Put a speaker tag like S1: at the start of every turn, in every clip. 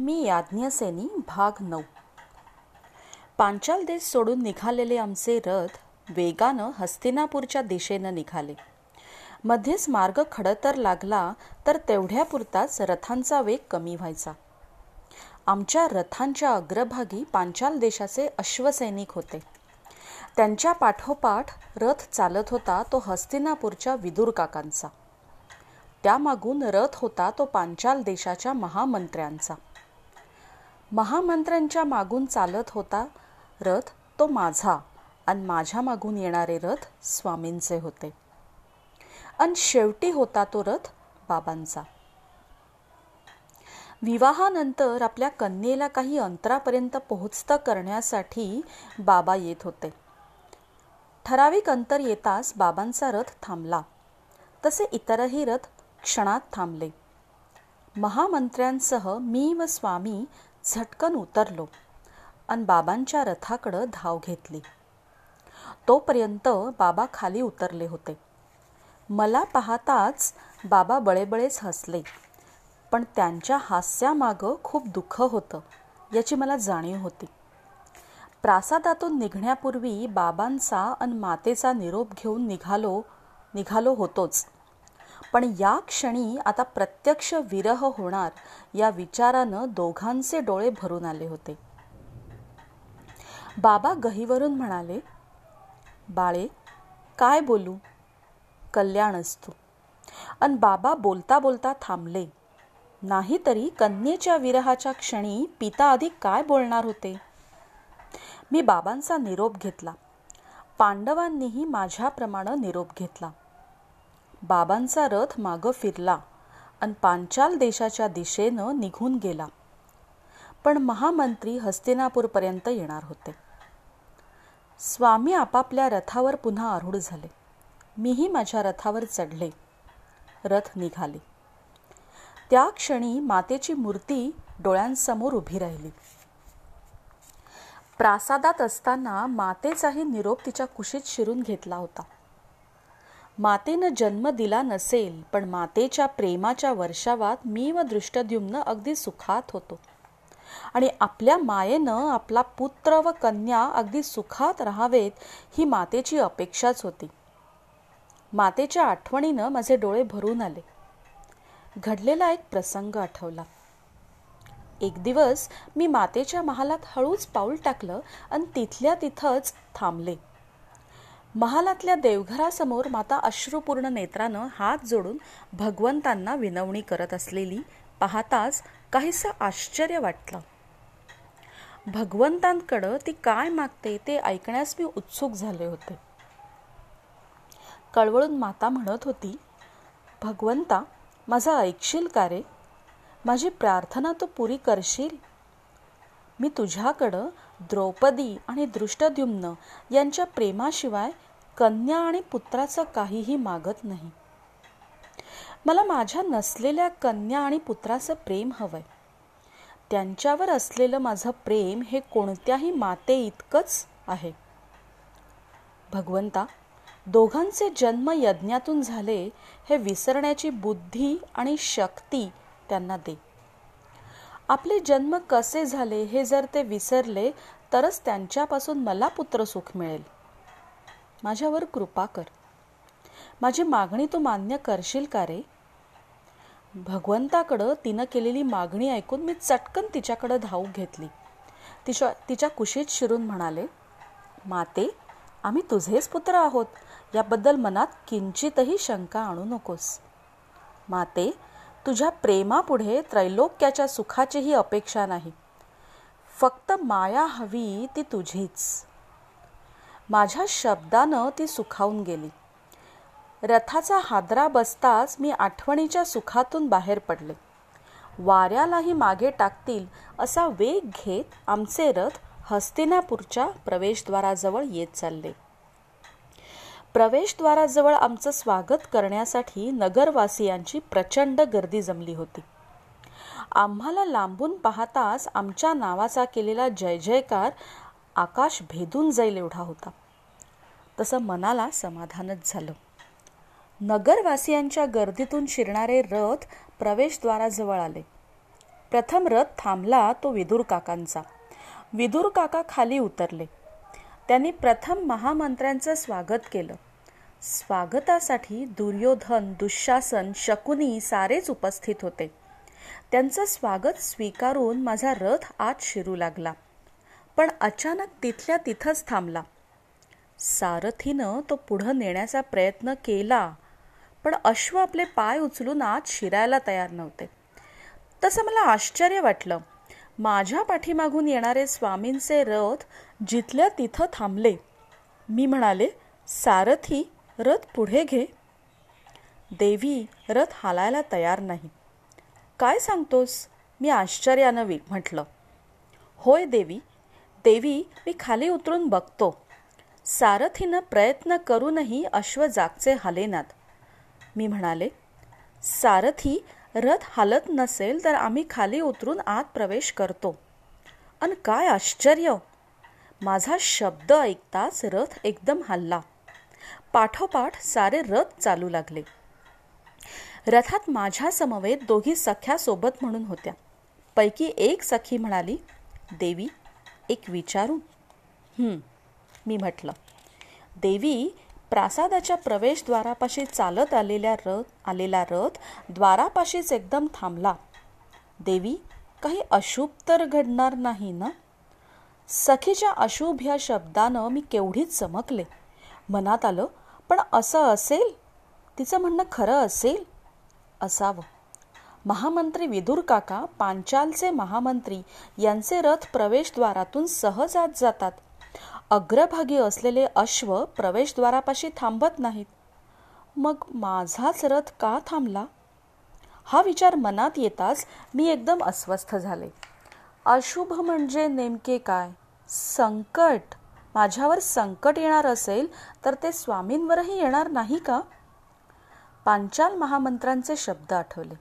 S1: मी याज्ञसेनी भाग नऊ. पांचाल देश सोडून निघालेले आमचे रथ वेगानं हस्तिनापूरच्या दिशेनं निघाले. मध्येच मार्ग खडतर लागला तर तेवढ्यापुरताच रथांचा वेग कमी व्हायचा. आमच्या रथांच्या अग्रभागी पांचाल देशाचे अश्वसैनिक होते. त्यांच्या पाठोपाठ रथ चालत होता तो हस्तिनापूरच्या विदुर काकांचा. त्यामागून रथ होता तो पांचाल देशाच्या महामंत्र्यांचा. महामंत्र्यांच्या मागून चालत होता रथ तो माझा. आणि माझ्या मागून येणारे रथ स्वामींचे होते. आणि शेवटी होता तो रथ बाबांचा. विवाहानंतर आपल्या कन्येला काही अंतरापर्यंत पोहोचता करण्यासाठी बाबा येत होते. ठराविक अंतर येताच बाबांचा रथ थांबला. तसे इतरही रथ क्षणात थांबले. महामंत्र्यांसह मी व स्वामी झटकन उतरलो आणि बाबांच्या रथाकडं धाव घेतली. तोपर्यंत बाबा खाली उतरले होते. मला पाहताच बाबा बळेबळेच हसले पण त्यांच्या हास्यामागं खूप दुःख होतं याची मला जाणीव होती. प्रासादातून निघण्यापूर्वी बाबांचा आणि मातेचा निरोप घेऊन निघालो निघालो होतोच. पण या क्षणी आता प्रत्यक्ष विरह होणार या विचारानं दोघांचे डोळे भरून आले होते. बाबा गहीवरून म्हणाले बाळे काय बोलू? कल्याण असतो. अन बाबा बोलता बोलता थांबले. नाहीतरी कन्येच्या विरहाच्या क्षणी पिता आधी काय बोलणार होते? मी बाबांचा निरोप घेतला. पांडवांनीही माझ्याप्रमाणे निरोप घेतला. बाबांचा रथ मागं फिरला आणि पांचाल देशाच्या दिशेनं निघून गेला. पण महामंत्री हस्तिनापूरपर्यंत येणार होते. स्वामी आपापल्या रथावर पुन्हा आरूढ झाले. मीही माझ्या रथावर चढले. रथ निघाले. त्या क्षणी मातेची मूर्ती डोळ्यांसमोर उभी राहिली. प्रासादात असताना मातेचाही निरोप तिच्या कुशीत शिरून घेतला होता. मातेनं जन्म दिला नसेल पण मातेच्या प्रेमाच्या वर्षावात मी व दृष्टद्युम्न अगदी सुखात होतो. आणि आपल्या मायेनं आपला पुत्र व कन्या अगदी सुखात राहावेत ही मातेची अपेक्षाच होती. मातेच्या आठवणीनं माझे डोळे भरून आले. घडलेला एक प्रसंग आठवला. एक दिवस मी मातेच्या महालात हळूच पाऊल टाकलं आणि तिथल्या तिथंच थांबले. महालातल्या देवघरासमोर माता अश्रुपूर्ण नेत्रानं हात जोडून भगवंतांना विनवणी करत असलेली पाहताच काहीसं आश्चर्य वाटलं. भगवंतांकडं ती काय मागते ते ऐकण्यास मी उत्सुक झाले होते. कळवळून माता म्हणत होती भगवंता माझं ऐकशील का रे? माझी प्रार्थना तू पुरी करशील? मी तुझ्याकडं द्रौपदी आणि दृष्टद्युम्न यांच्या प्रेमाशिवाय कन्या आणि पुत्राचं काहीही मागत नाही. मला माझ्या नसलेल्या कन्या आणि पुत्राचं प्रेम हवंय. त्यांच्यावर असलेलं माझं प्रेम हे कोणत्याही माते इतकंच आहे. भगवंता दोघांचे जन्म यज्ञातून झाले हे विसरण्याची बुद्धी आणि शक्ती त्यांना दे. आपले जन्म कसे झाले हे जर ते विसरले तरच त्यांच्यापासून मला पुत्रसुख मिळेल. माझ्यावर कृपा कर. माझी मागणी तू मान्य करशील का रे? भगवंताकडं तिनं केलेली मागणी ऐकून मी चटकन तिच्याकडं धाव घेतली. तिच्या तिच्या कुशीत शिरून म्हणाले माते आम्ही तुझेच पुत्र आहोत. याबद्दल मनात किंचितही शंका आणू नकोस. माते तुझ्या प्रेमापुढे त्रैलोक्याच्या सुखाचीही अपेक्षा नाही. फक्त माया हवी ती तुझीच. माझ्या शब्दानं ती सुखावून गेली. रथाचा हादरा बसताच मी आठवणीच्या सुखातून बाहेर पडले. वाऱ्यालाही मागे टाकतील असा वेग घेत आमचे रथ हस्तिनापूरच्या प्रवेशद्वाराजवळ येत चालले. प्रवेशद्वाराजवळ आमचं स्वागत करण्यासाठी नगरवासियांची प्रचंड गर्दी जमली होती. आम्हाला लांबून पाहताच आमच्या नावाचा केलेला जय जयकार आकाश भेदून जाईल एवढा होता. तसं मनाला समाधानच झालं. नगरवासियांच्या गर्दीतून शिरणारे रथ प्रवेशद्वाराजवळ आले. प्रथम रथ थांबला तो विदूर काकांचा. विदूर काका खाली उतरले. त्यांनी प्रथम महामंत्र्यांचं स्वागत केलं. स्वागतासाठी दुर्योधन दुःशासन शकुनी सारेच उपस्थित होते. त्यांचं स्वागत स्वीकारून माझा रथ आत शिरू लागला. पण अचानक तिथल्या तिथंच थांबला. सारथीनं तो पुढं नेण्याचा प्रयत्न केला पण अश्व आपले पाय उचलून आत शिरायला तयार नव्हते. तसं मला आश्चर्य वाटलं. माझ्या पाठीमागून येणारे स्वामींचे रथ जिथल्या तिथं थांबले. मी म्हणाले सारथी रथ पुढे घे. देवी रथ हालायला तयार नाही. काय सांगतोस? मी आश्चर्यानं वि म्हटलं. होय देवी देवी मी खाली उतरून बघतो. सारथीनं प्रयत्न करूनही अश्व जागचे हालेनात मी म्हणाले सारथी रथ हालत नसेल तर आम्ही खाली उतरून आत प्रवेश करतो. अन काय आश्चर्य! माझा शब्द ऐकताच रथ एकदम हल्ला. पाठोपाठ सारे रथ चालू लागले. रथात माझ्या समवेत दोघी सख्या सोबत म्हणून होत्या. पैकी एक सखी म्हणाली देवी एक विचारू मी म्हटलं. देवी प्रासादाच्या प्रवेशद्वारापाशी चालत आलेल्या रथ आलेला रथ द्वारापाशीच एकदम थांबला. देवी काही अशुभ तर घडणार नाही ना? सखीच्या अशुभ ह्या शब्दानं मी केवढीच चमकले. मनात आलं पण असं असेल? तिचं म्हणणं खरं असेल? असावं. महामंत्री विदुर काका पांचालचे महामंत्री यांचे रथ प्रवेशद्वारातून सहज आत जातात. अग्रभागी असलेले अश्व प्रवेशद्वारापाशी थांबत नाहीत. मग माझाच रथ का थांबला? हा विचार मनात येताच मी एकदम अस्वस्थ झाले. अशुभ म्हणजे नेमके काय? संकट. माझ्यावर संकट येणार असेल तर ते स्वामींवरही येणार नाही का? पांचाल महामंत्रांचे शब्द आठवले.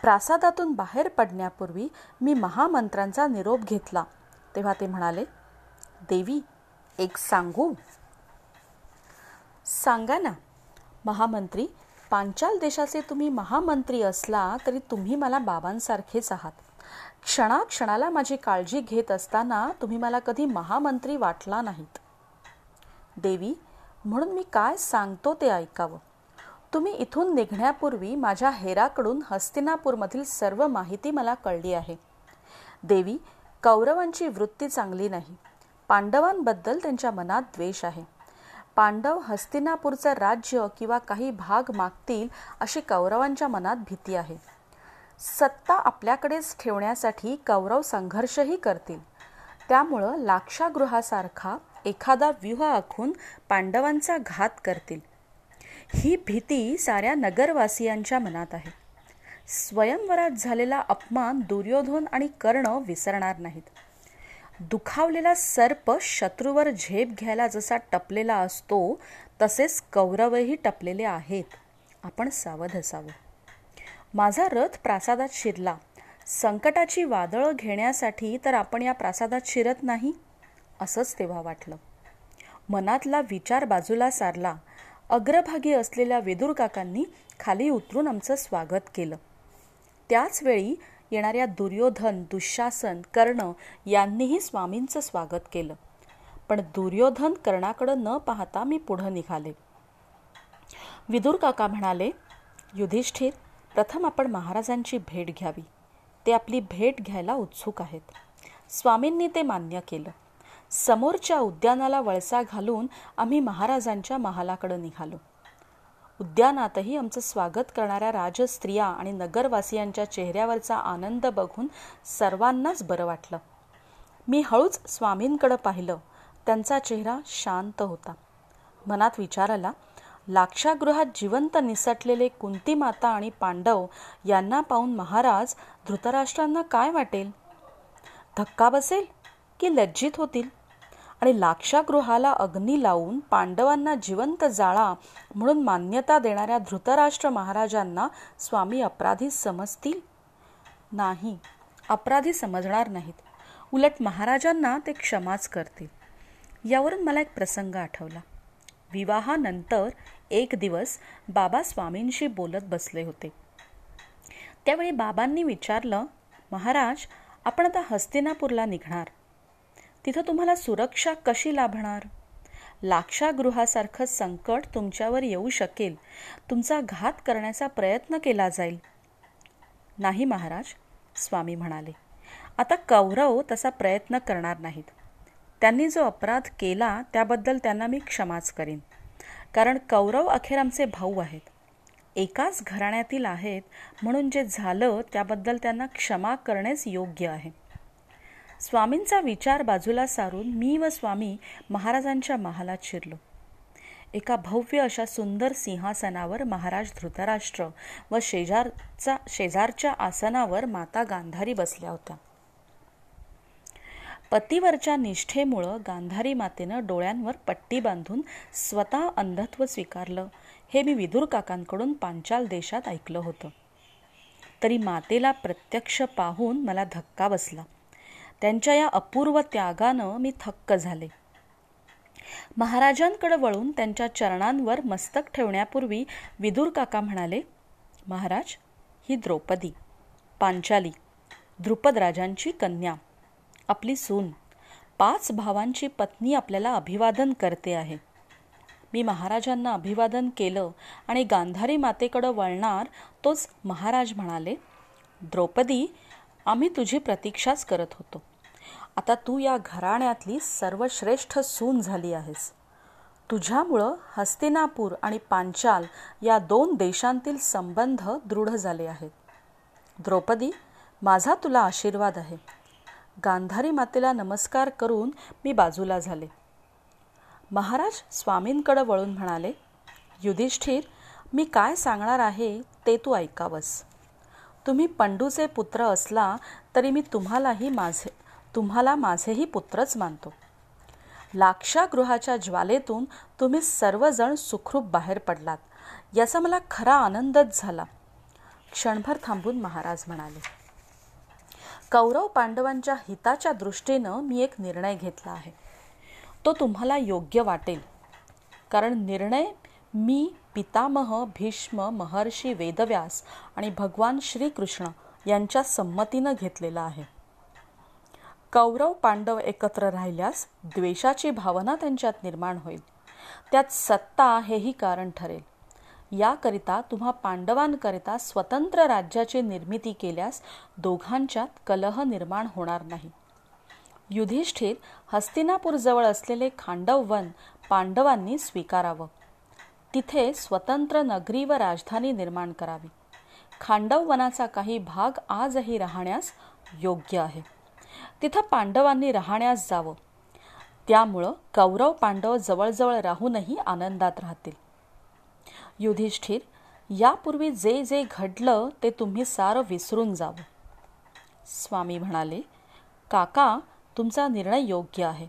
S1: प्रासादातून बाहेर पडण्यापूर्वी मी महामंत्रांचा निरोप घेतला. तेव्हा ते म्हणाले देवी एक सांगू. सांगा ना महामंत्री पांचाल देशाचे तुम्ही महामंत्री असला तरी तुम्ही मला बाबांसारखेच आहात. क्षणाक्षणाला माझी काळजी घेत असताना तुम्ही मला कधी महामंत्री वाटला नाहीत. देवी म्हणून मी काय सांगतो ते ऐकावं. तुम्ही इथून निघण्यापूर्वी माझ्या हेराकडून हस्तिनापूरमधील सर्व माहिती मला कळली आहे. देवी कौरवांची वृत्ती चांगली नाही. पांडवांबद्दल त्यांच्या मनात द्वेष आहे. पांडव हस्तिनापूरचं राज्य किंवा काही भाग मागतील अशी कौरवांच्या मनात भीती आहे. सत्ता आपल्याकडेच ठेवण्यासाठी कौरव संघर्षही करतील. त्यामुळं लाक्षागृहासारखा एखादा व्यूह आखून पांडवांचा घात करतील. ही भीती साऱ्या नगरवासियांच्या मनात आहे. स्वयंवरात झालेला अपमान दुर्योधन आणि कर्ण विसरणार नाहीत. दुखावलेला सर्प शत्रूवर झेप घ्यायला जसा टपलेला असतो तसेच कौरवही टपलेले आहेत. आपण सावध असावं. माझा रथ प्रासादात शिरला. संकटाची वादळं घेण्यासाठी तर आपण या प्रासादात शिरत नाही? असंच तेव्हा वाटलं. मनातला विचार बाजूला सारला. अग्रभागी असलेल्या वेदूर काकांनी खाली उतरून आमचं स्वागत केलं. त्याच वेळी येणाऱ्या दुर्योधन दुःशासन कर्ण यांनीही स्वामींचं स्वागत केलं. पण दुर्योधन कर्णाकडं न पाहता मी पुढं निघाले. विदुर काका म्हणाले युधिष्ठिर प्रथम आपण महाराजांची भेट घ्यावी. ते आपली भेट घ्यायला उत्सुक आहेत. स्वामींनी ते मान्य केलं. समोरच्या उद्यानाला वळसा घालून आम्ही महाराजांच्या महालाकडे निघालो. उद्यानातही आमचं स्वागत करणाऱ्या राजस्त्रिया आणि नगरवासियांच्या चेहऱ्यावरचा आनंद बघून सर्वांनाच बरं वाटलं. मी हळूच स्वामींकडं पाहिलं. त्यांचा चेहरा शांत होता. मनात विचार आला लाक्षागृहात जिवंत निसटलेले कुंती माता आणि पांडव यांना पाहून महाराज धृतराष्ट्रांना काय वाटेल? धक्का बसेल की लज्जित होतील? आणि लाक्षागृहाला अग्नी लावून पांडवांना जिवंत जाळा म्हणून मान्यता देणाऱ्या धृतराष्ट्र महाराजांना स्वामी अपराधी समजतील? नाही अपराधी समजणार नाहीत. उलट महाराजांना ते क्षमाच करतील. यावरून मला एक प्रसंग आठवला. विवाहानंतर एक दिवस बाबा स्वामींशी बोलत बसले होते. त्यावेळी बाबांनी विचारलं महाराज आपण आता हस्तिनापूरला निघणार. तिथं तुम्हाला सुरक्षा कशी लाभणार? लाक्षागृहासारखं संकट तुमच्यावर येऊ शकेल. तुमचा घात करण्याचा प्रयत्न केला जाईल. नाही महाराज स्वामी म्हणाले. आता कौरव तसा प्रयत्न करणार नाहीत. त्यांनी जो अपराध केला त्याबद्दल त्यांना मी क्षमाच करीन. कारण कौरव अखेर आमचे भाऊ आहेत. एकाच घराण्यातील आहेत म्हणून जे झालं त्याबद्दल त्यांना क्षमा करणेच योग्य आहे. स्वामींचा विचार बाजूला सारून मी व स्वामी महाराजांच्या महालात शिरलो. एका भव्य अशा सुंदर सिंहासनावर महाराज धृतराष्ट्र व शेजारचा शेजारच्या आसनावर माता गांधारी बसल्या होत्या. पतीवरच्या निष्ठेमुळं गांधारी मातेनं डोळ्यांवर पट्टी बांधून स्वतः अंधत्व स्वीकारलं. हे मी विदुर काकांकडून पांचाल देशात ऐकलं होतं. तरी मातेला प्रत्यक्ष पाहून मला धक्का बसला. त्यांच्या या अपूर्व त्यागानं मी थक्क झाले. महाराजांकडे वळून त्यांच्या चरणांवर मस्तक ठेवण्यापूर्वी विदुर काका म्हणाले महाराज ही द्रौपदी पांचाली द्रुपद राजांची कन्या आपली सून. पाच भावांची पत्नी आपल्याला अभिवादन करते आहे. मी महाराजांना अभिवादन केलं आणि गांधारी मातेकडं वळणार तोच महाराज म्हणाले द्रौपदी आम्ही तुझी प्रतीक्षाच करत होतो. आता तू या घराण्यातली सर्वश्रेष्ठ सून झाली आहेस. तुझ्यामुळं हस्तिनापूर आणि पांचाल या दोन देशांतील संबंध दृढ झाले आहेत. द्रौपदी माझा तुला आशीर्वाद आहे. गांधारी मातेला नमस्कार करून मी बाजूला झाले. महाराज स्वामींकडे वळून म्हणाले युधिष्ठिर मी काय सांगणार आहे ते तू ऐकावंस. तुम्ही पंडूचे पुत्र असला तरी मी तुम्हालाही माझे तुम्हाला माझेही पुत्रच मानतो. लाक्षागृहाच्या ज्वालेतून तुम्ही सर्वजण सुखरूप बाहेर पडलात याचा मला खरा आनंदच झाला. क्षणभर थांबून महाराज म्हणाले. कौरव पांडवांच्या हिताच्या दृष्टीनं मी एक निर्णय घेतला आहे. तो तुम्हाला योग्य वाटेल. कारण निर्णय मी पितामह भीष्म महर्षी वेदव्यास आणि भगवान श्रीकृष्ण यांच्या संमतीनं घेतलेला आहे. कौरव पांडव एकत्र राहिल्यास द्वेषाची भावना त्यांच्यात निर्माण होईल. त्यात सत्ता हेही कारण ठरेल. याकरिता तुम्हा पांडवांकरिता स्वतंत्र राज्याची निर्मिती केल्यास दोघांच्यात कलह निर्माण होणार नाही. युधिष्ठिर हस्तिनापूरजवळ असलेले खांडव वन पांडवांनी स्वीकारावं. तिथे स्वतंत्र नगरी व राजधानी निर्माण करावी. खांडव वनाचा काही भाग आजही राहण्यास योग्य आहे. तिथं पांडवांनी राहण्यास जावं. त्यामुळं कौरव पांडव जवळजवळ राहूनही आनंदात राहतील. युधिष्ठिर यापूर्वी जे जे घडलं ते तुम्ही सारं विसरून जावं. स्वामी म्हणाले काका तुमचा निर्णय योग्य आहे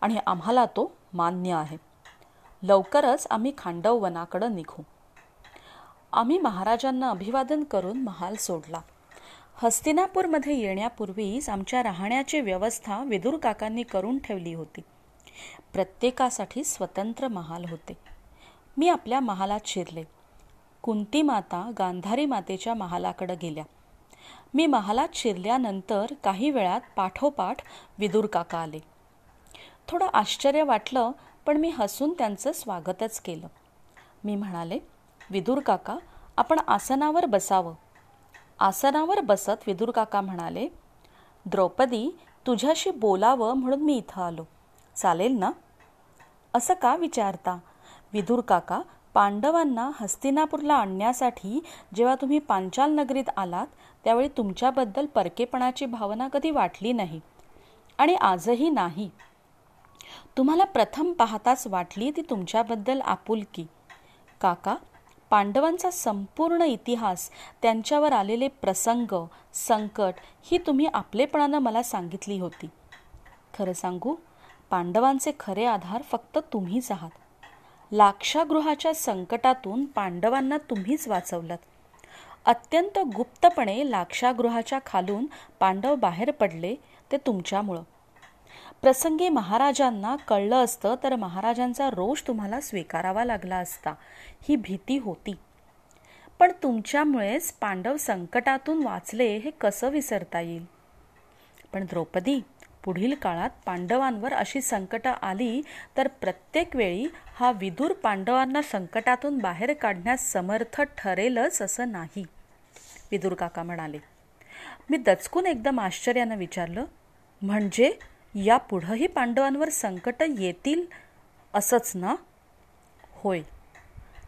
S1: आणि आम्हाला तो मान्य आहे. लवकरच आम्ही खांडव वनाकडं निघू. आम्ही महाराजांना अभिवादन करून महाल सोडला. हस्तिनापूरमध्ये येण्यापूर्वीच आमच्या राहण्याची व्यवस्था विदुर काकांनी करून ठेवली होती. प्रत्येकासाठी स्वतंत्र महाल होते. मी आपल्या महालात शिरले. कुंती माता गांधारी मातेच्या महालाकडे गेल्या. मी महालात शिरल्यानंतर काही वेळात पाठोपाठ विदूर काका आले. थोडं आश्चर्य वाटलं पण मी हसून त्यांचं स्वागतच केलं. मी म्हणाले विदूर काका आपण आसनावर बसावं. आसनावर बसत विदूर काका म्हणाले द्रौपदी तुझ्याशी बोलावं म्हणून मी इथं आलो. चालेल ना? असं का विचारता? विदुर काका पांडवांना हस्तिनापूरला आणण्यासाठी जेव्हा तुम्ही पांचाल नगरीत आलात त्यावेळी तुमच्याबद्दल परकेपणाची भावना कधी वाटली नाही. आणि आजही नाही. तुम्हाला प्रथम पाहताच वाटली ती तुमच्याबद्दल आपुलकी. काका पांडवांचा संपूर्ण इतिहास त्यांच्यावर आलेले प्रसंग संकट ही तुम्ही आपलेपणानं मला सांगितली होती. खरं सांगू पांडवांचे खरे आधार फक्त तुम्हीच आहात. लाक्षागृहाच्या संकटातून पांडवांना तुम्हीच वाचवलं अत्यंत गुप्तपणे लाक्षागृहाच्या खालून पांडव बाहेर पडले ते तुमच्यामुळं. प्रसंगी महाराजांना कळलं असतं तर महाराजांचा रोष तुम्हाला स्वीकारावा लागला असता. ही भीती होती. पण तुमच्यामुळेच पांडव संकटातून वाचले हे कसं विसरता येईल? पण द्रौपदी पुढील काळात पांडवांवर अशी संकटं आली तर प्रत्येक वेळी हा विदूर पांडवांना संकटातून बाहेर काढण्यास समर्थ ठरेलच असं नाही. विदूर काका म्हणाले मी दचकून एकदम आश्चर्यानं विचारलं म्हणजे या पुढंही पांडवांवर संकट येतील असंच ना? होय.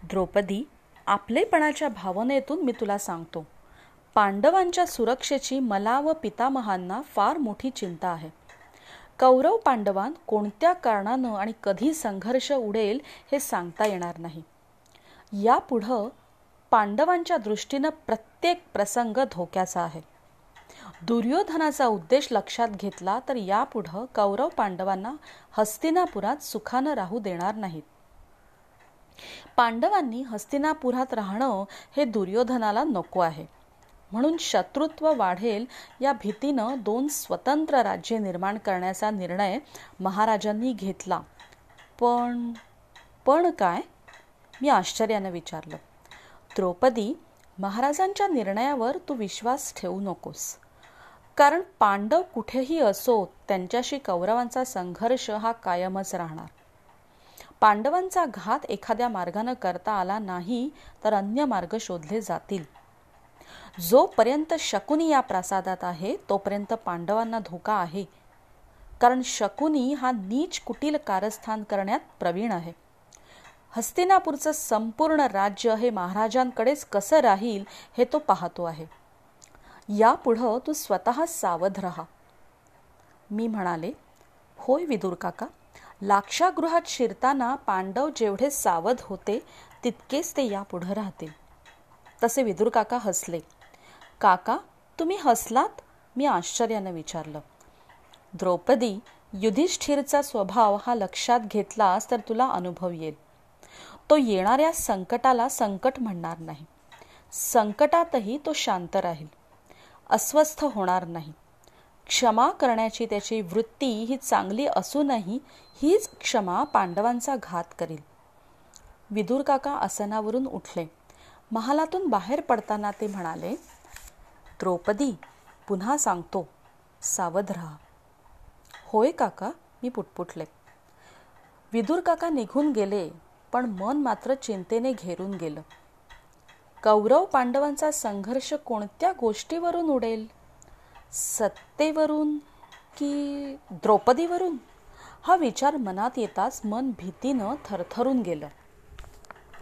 S1: द्रौपदी आपलेपणाच्या भावनेतून मी तुला सांगतो पांडवांच्या सुरक्षेची मला व पितामहांना फार मोठी चिंता आहे. कौरव पांडवांत कोणत्या कारणानं आणि कधी संघर्ष उडेल हे सांगता येणार नाही. यापुढं पांडवांच्या दृष्टीनं प्रत्येक प्रसंग धोक्याचा आहे. दुर्योधनाचा उद्देश लक्षात घेतला तर यापुढं कौरव पांडवांना हस्तिनापुरात सुखानं राहू देणार नाहीत. पांडवांनी हस्तिनापुरात राहणं हे दुर्योधनाला नको आहे. म्हणून शत्रुत्व वाढेल या भीतीनं दोन स्वतंत्र राज्ये निर्माण करण्याचा निर्णय महाराजांनी घेतला. पण पण काय? मी आश्चर्यानं विचारलं. द्रौपदी महाराजांच्या निर्णयावर तू विश्वास ठेवू नकोस. कारण पांडव कुठेही असो त्यांच्याशी कौरवांचा संघर्ष हा कायमच राहणार. पांडवांचा घात एखाद्या मार्गानं करता आला नाही तर अन्य मार्ग शोधले जातील. जोपर्यंत शकुनी या प्रासादात आहे तोपर्यंत पांडवांना धोका आहे. कारण शकुनी हा नीच कुटील कारस्थान करण्यात प्रवीण आहे. हस्तिनापूरचं संपूर्ण राज्य हे महाराजांकडेच कसं राहील हे तो पाहतो आहे. यापुढं तू स्वतः सावध राहा. मी म्हणाले होय विदूर काका लाक्षागृहात शिरताना पांडव जेवढे सावध होते तितकेच ते यापुढं राहतील. तसे विदूर काका हसले. काका तुम्ही हसलात? मी आश्चर्यानं विचारलं. द्रौपदी युधिष्ठिरचा स्वभाव हा लक्षात घेतलास तर तुला अनुभव येईल. तो येणाऱ्या संकटाला संकट म्हणणार नाही. संकटातही तो शांत राहील. अस्वस्थ होणार नाही. क्षमा करण्याची त्याची वृत्ती ही चांगली असूनही हीच क्षमा पांडवांचा घात करील. विदूर काका आसनावरून उठले. महालातून बाहेर पडताना ते म्हणाले द्रौपदी पुन्हा सांगतो. सावध राहा. होय काका मी पुटपुटले. विदूर काका निघून गेले पण मन मात्र चिंतेने घेरून गेलं. कौरव पांडवांचा संघर्ष कोणत्या गोष्टीवरून उडेल? सत्तेवरून की द्रौपदीवरून? हा विचार मनात येताच मन भीतीनं थरथरून गेलं.